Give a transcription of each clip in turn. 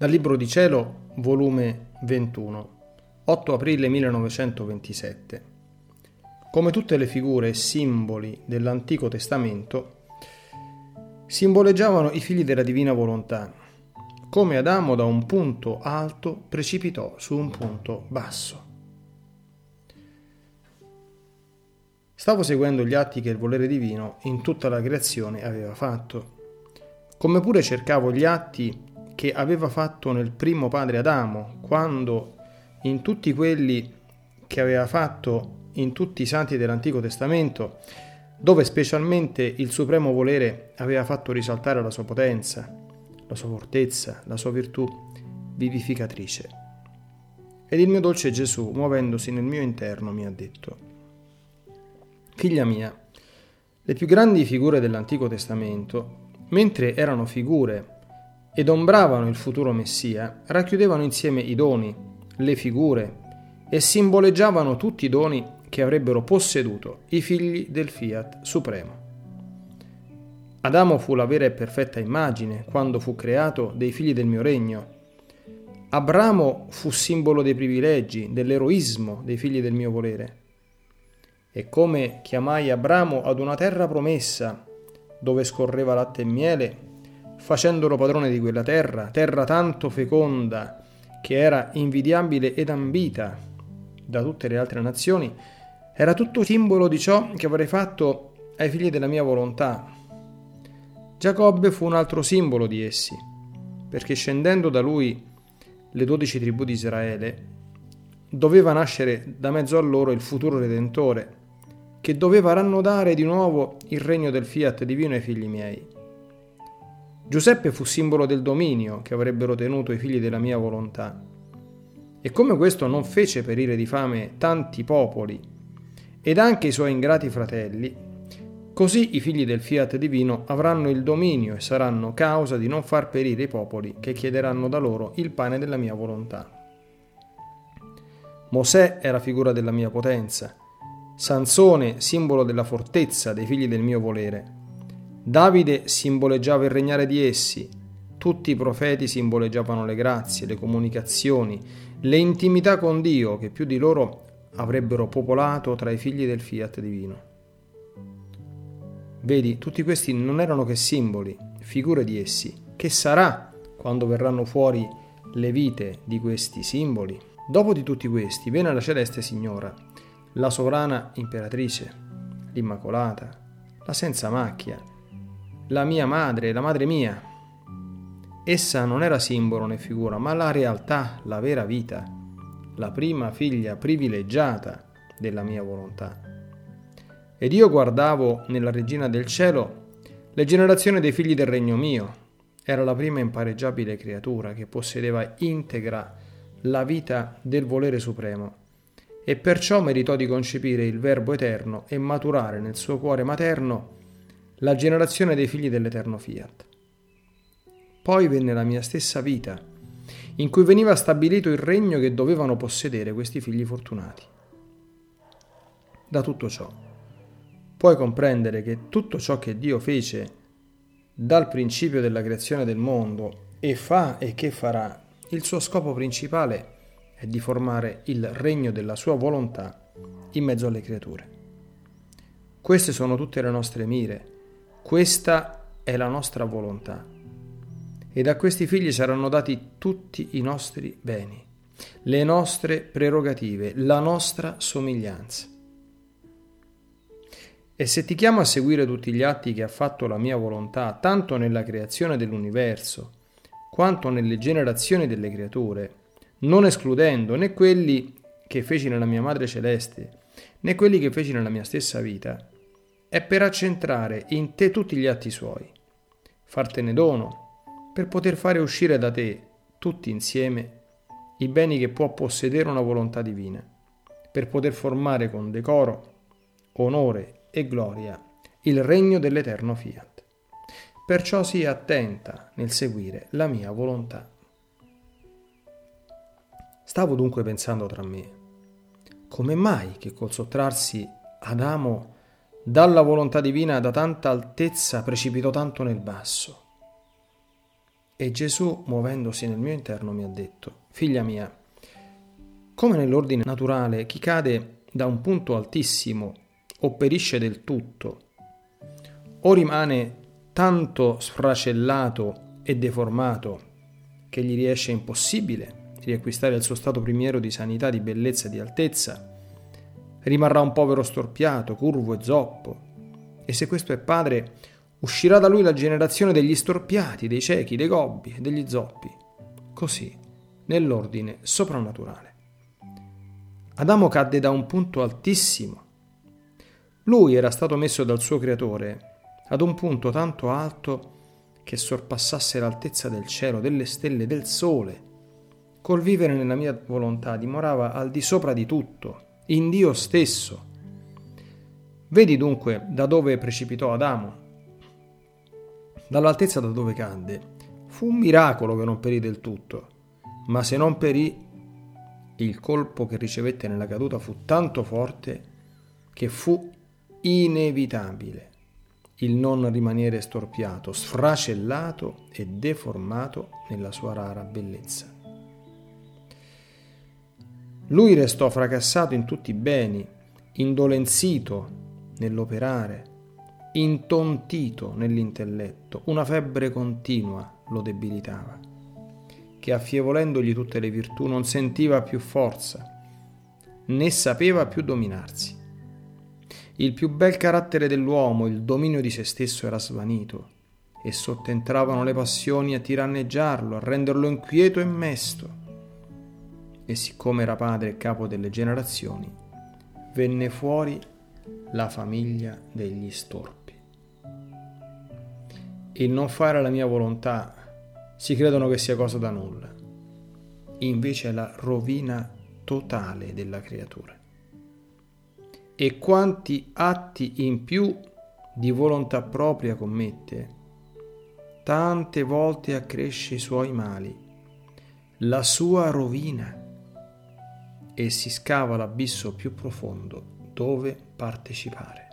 Dal Libro di Cielo, volume 21, 8 aprile 1927. Come tutte le figure e simboli dell'Antico Testamento, simboleggiavano i figli della divina volontà, come Adamo da un punto alto precipitò su un punto basso. Stavo seguendo gli atti che il volere divino in tutta la creazione aveva fatto, come pure cercavo gli atti che aveva fatto nel primo padre Adamo, quando in tutti quelli che aveva fatto in tutti i santi dell'Antico Testamento, dove specialmente il supremo volere aveva fatto risaltare la sua potenza, la sua fortezza, la sua virtù vivificatrice. Ed il mio dolce Gesù, muovendosi nel mio interno, mi ha detto, Figlia mia, le più grandi figure dell'Antico Testamento, mentre erano figure ed ombravano il futuro Messia, racchiudevano insieme i doni, le figure e simboleggiavano tutti i doni che avrebbero posseduto i figli del Fiat Supremo. Adamo fu la vera e perfetta immagine quando fu creato dei figli del mio regno. Abramo fu simbolo dei privilegi, dell'eroismo dei figli del mio volere. E come chiamai Abramo ad una terra promessa, dove scorreva latte e miele, facendolo padrone di quella terra, terra tanto feconda che era invidiabile ed ambita da tutte le altre nazioni, era tutto simbolo di ciò che avrei fatto ai figli della mia volontà. Giacobbe fu un altro simbolo di essi, perché scendendo da lui le dodici tribù di Israele, doveva nascere da mezzo a loro il futuro Redentore, che doveva rannodare di nuovo il regno del fiat divino ai figli miei. Giuseppe fu simbolo del dominio che avrebbero tenuto i figli della mia volontà. E come questo non fece perire di fame tanti popoli ed anche i suoi ingrati fratelli, così i figli del fiat divino avranno il dominio e saranno causa di non far perire i popoli che chiederanno da loro il pane della mia volontà. Mosè era figura della mia potenza, Sansone simbolo della fortezza dei figli del mio volere. Davide simboleggiava il regnare di essi, tutti i profeti simboleggiavano le grazie, le comunicazioni, le intimità con Dio che più di loro avrebbero popolato tra i figli del fiat divino. Vedi, tutti questi non erano che simboli, figure di essi. Che sarà quando verranno fuori le vite di questi simboli? Dopo di tutti questi viene la celeste signora, la sovrana imperatrice, l'immacolata, la senza macchia, la mia madre, la madre mia. Essa non era simbolo né figura, ma la realtà, la vera vita, la prima figlia privilegiata della mia volontà. Ed io guardavo nella regina del cielo le generazioni dei figli del regno mio. Era la prima impareggiabile creatura che possedeva integra la vita del volere supremo e perciò meritò di concepire il Verbo eterno e maturare nel suo cuore materno la generazione dei figli dell'eterno fiat. Poi venne la mia stessa vita, in cui veniva stabilito il regno che dovevano possedere questi figli fortunati. Da tutto ciò, puoi comprendere che tutto ciò che Dio fece dal principio della creazione del mondo e fa e che farà, il suo scopo principale è di formare il regno della sua volontà in mezzo alle creature. Queste sono tutte le nostre mire, questa è la nostra volontà. E da questi figli saranno dati tutti i nostri beni, le nostre prerogative, la nostra somiglianza. E se ti chiamo a seguire tutti gli atti che ha fatto la mia volontà, tanto nella creazione dell'universo, quanto nelle generazioni delle creature, non escludendo né quelli che feci nella mia Madre Celeste, né quelli che feci nella mia stessa vita, è per accentrare in te tutti gli atti suoi, fartene dono, per poter fare uscire da te, tutti insieme, i beni che può possedere una volontà divina, per poter formare con decoro, onore e gloria il regno dell'eterno fiat. Perciò sii attenta nel seguire la mia volontà. Stavo dunque pensando tra me, come mai che col sottrarsi Adamo dalla volontà divina da tanta altezza precipitò tanto nel basso. E Gesù, muovendosi nel mio interno, mi ha detto, figlia mia, come nell'ordine naturale chi cade da un punto altissimo o perisce del tutto, o rimane tanto sfracellato e deformato che gli riesce impossibile riacquistare il suo stato primiero di sanità, di bellezza e di altezza, rimarrà un povero storpiato, curvo e zoppo. E se questo è padre, uscirà da lui la generazione degli storpiati, dei ciechi, dei gobbi e degli zoppi. Così, nell'ordine soprannaturale. Adamo cadde da un punto altissimo. Lui era stato messo dal suo creatore ad un punto tanto alto che sorpassasse l'altezza del cielo, delle stelle, del sole. Col vivere nella mia volontà dimorava al di sopra di tutto, in Dio stesso. Vedi dunque da dove precipitò Adamo. Dall'altezza da dove cadde. Fu un miracolo che non perì del tutto, ma se non perì, il colpo che ricevette nella caduta fu tanto forte che fu inevitabile il non rimanere storpiato, sfracellato e deformato nella sua rara bellezza. Lui restò fracassato in tutti i beni, indolenzito nell'operare, intontito nell'intelletto, una febbre continua lo debilitava, che affievolendogli tutte le virtù non sentiva più forza, né sapeva più dominarsi. Il più bel carattere dell'uomo, il dominio di se stesso era svanito, e sottentravano le passioni a tiranneggiarlo, a renderlo inquieto e mesto e siccome era padre e capo delle generazioni, venne fuori la famiglia degli storpi. Il non fare la mia volontà si credono che sia cosa da nulla, invece è la rovina totale della creatura. E quanti atti in più di volontà propria commette, tante volte accresce i suoi mali, la sua rovina e si scava l'abisso più profondo dove partecipare.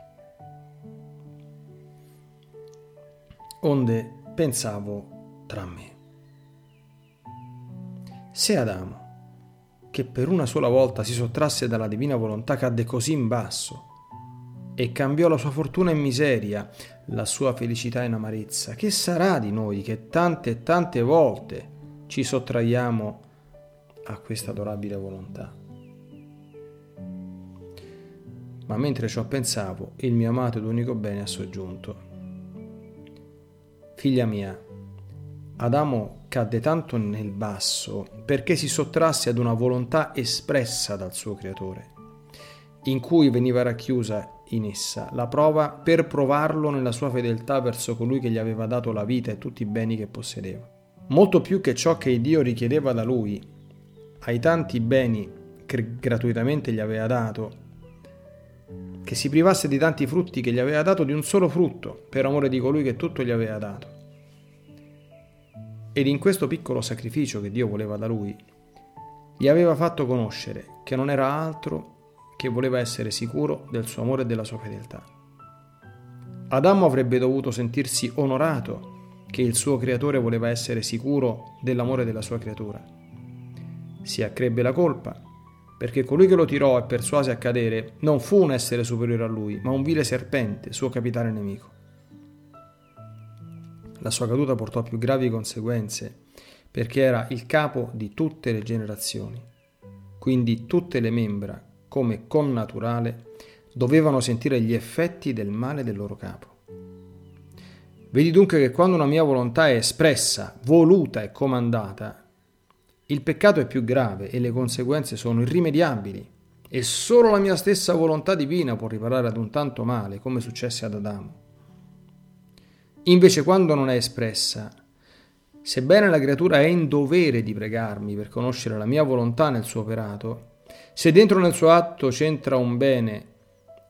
Onde pensavo tra me. Se Adamo, che per una sola volta si sottrasse dalla divina volontà, cadde così in basso e cambiò la sua fortuna in miseria, la sua felicità in amarezza, che sarà di noi che tante e tante volte ci sottraiamo a questa adorabile volontà? Ma mentre ciò pensavo, il mio amato ed unico bene ha soggiunto. Figlia mia, Adamo cadde tanto nel basso perché si sottrasse ad una volontà espressa dal suo creatore, in cui veniva racchiusa in essa la prova per provarlo nella sua fedeltà verso colui che gli aveva dato la vita e tutti i beni che possedeva. Molto più che ciò che Dio richiedeva da lui, ai tanti beni che gratuitamente gli aveva dato, che si privasse di tanti frutti che gli aveva dato di un solo frutto, per amore di colui che tutto gli aveva dato. Ed in questo piccolo sacrificio che Dio voleva da lui, gli aveva fatto conoscere che non era altro che voleva essere sicuro del suo amore e della sua fedeltà. Adamo avrebbe dovuto sentirsi onorato che il suo creatore voleva essere sicuro dell'amore della sua creatura. Si accrebbe la colpa perché colui che lo tirò e persuase a cadere non fu un essere superiore a lui, ma un vile serpente, suo capitale nemico. La sua caduta portò più gravi conseguenze, perché era il capo di tutte le generazioni. Quindi tutte le membra, come connaturale, dovevano sentire gli effetti del male del loro capo. Vedi dunque che quando una mia volontà è espressa, voluta e comandata, il peccato è più grave e le conseguenze sono irrimediabili e solo la mia stessa volontà divina può riparare ad un tanto male come successe ad Adamo. Invece quando non è espressa, sebbene la creatura è in dovere di pregarmi per conoscere la mia volontà nel suo operato, se dentro nel suo atto c'entra un bene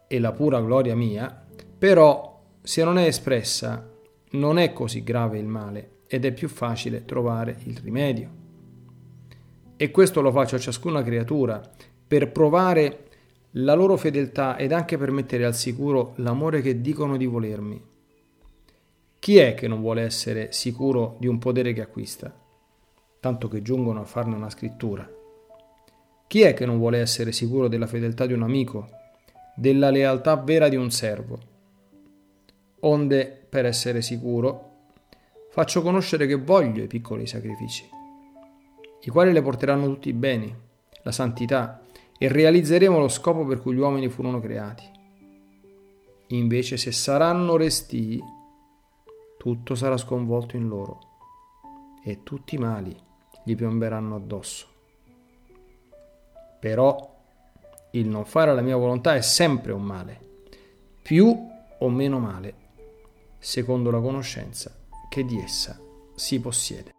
e la pura gloria mia, però se non è espressa non è così grave il male ed è più facile trovare il rimedio. E questo lo faccio a ciascuna creatura per provare la loro fedeltà ed anche per mettere al sicuro l'amore che dicono di volermi. Chi è che non vuole essere sicuro di un potere che acquista? Tanto che giungono a farne una scrittura. Chi è che non vuole essere sicuro della fedeltà di un amico, della lealtà vera di un servo? Onde, per essere sicuro, faccio conoscere che voglio i piccoli sacrifici, i quali le porteranno tutti i beni, la santità, e realizzeremo lo scopo per cui gli uomini furono creati. Invece, se saranno restii, tutto sarà sconvolto in loro e tutti i mali gli piomberanno addosso. Però il non fare la mia volontà è sempre un male, più o meno male, secondo la conoscenza che di essa si possiede.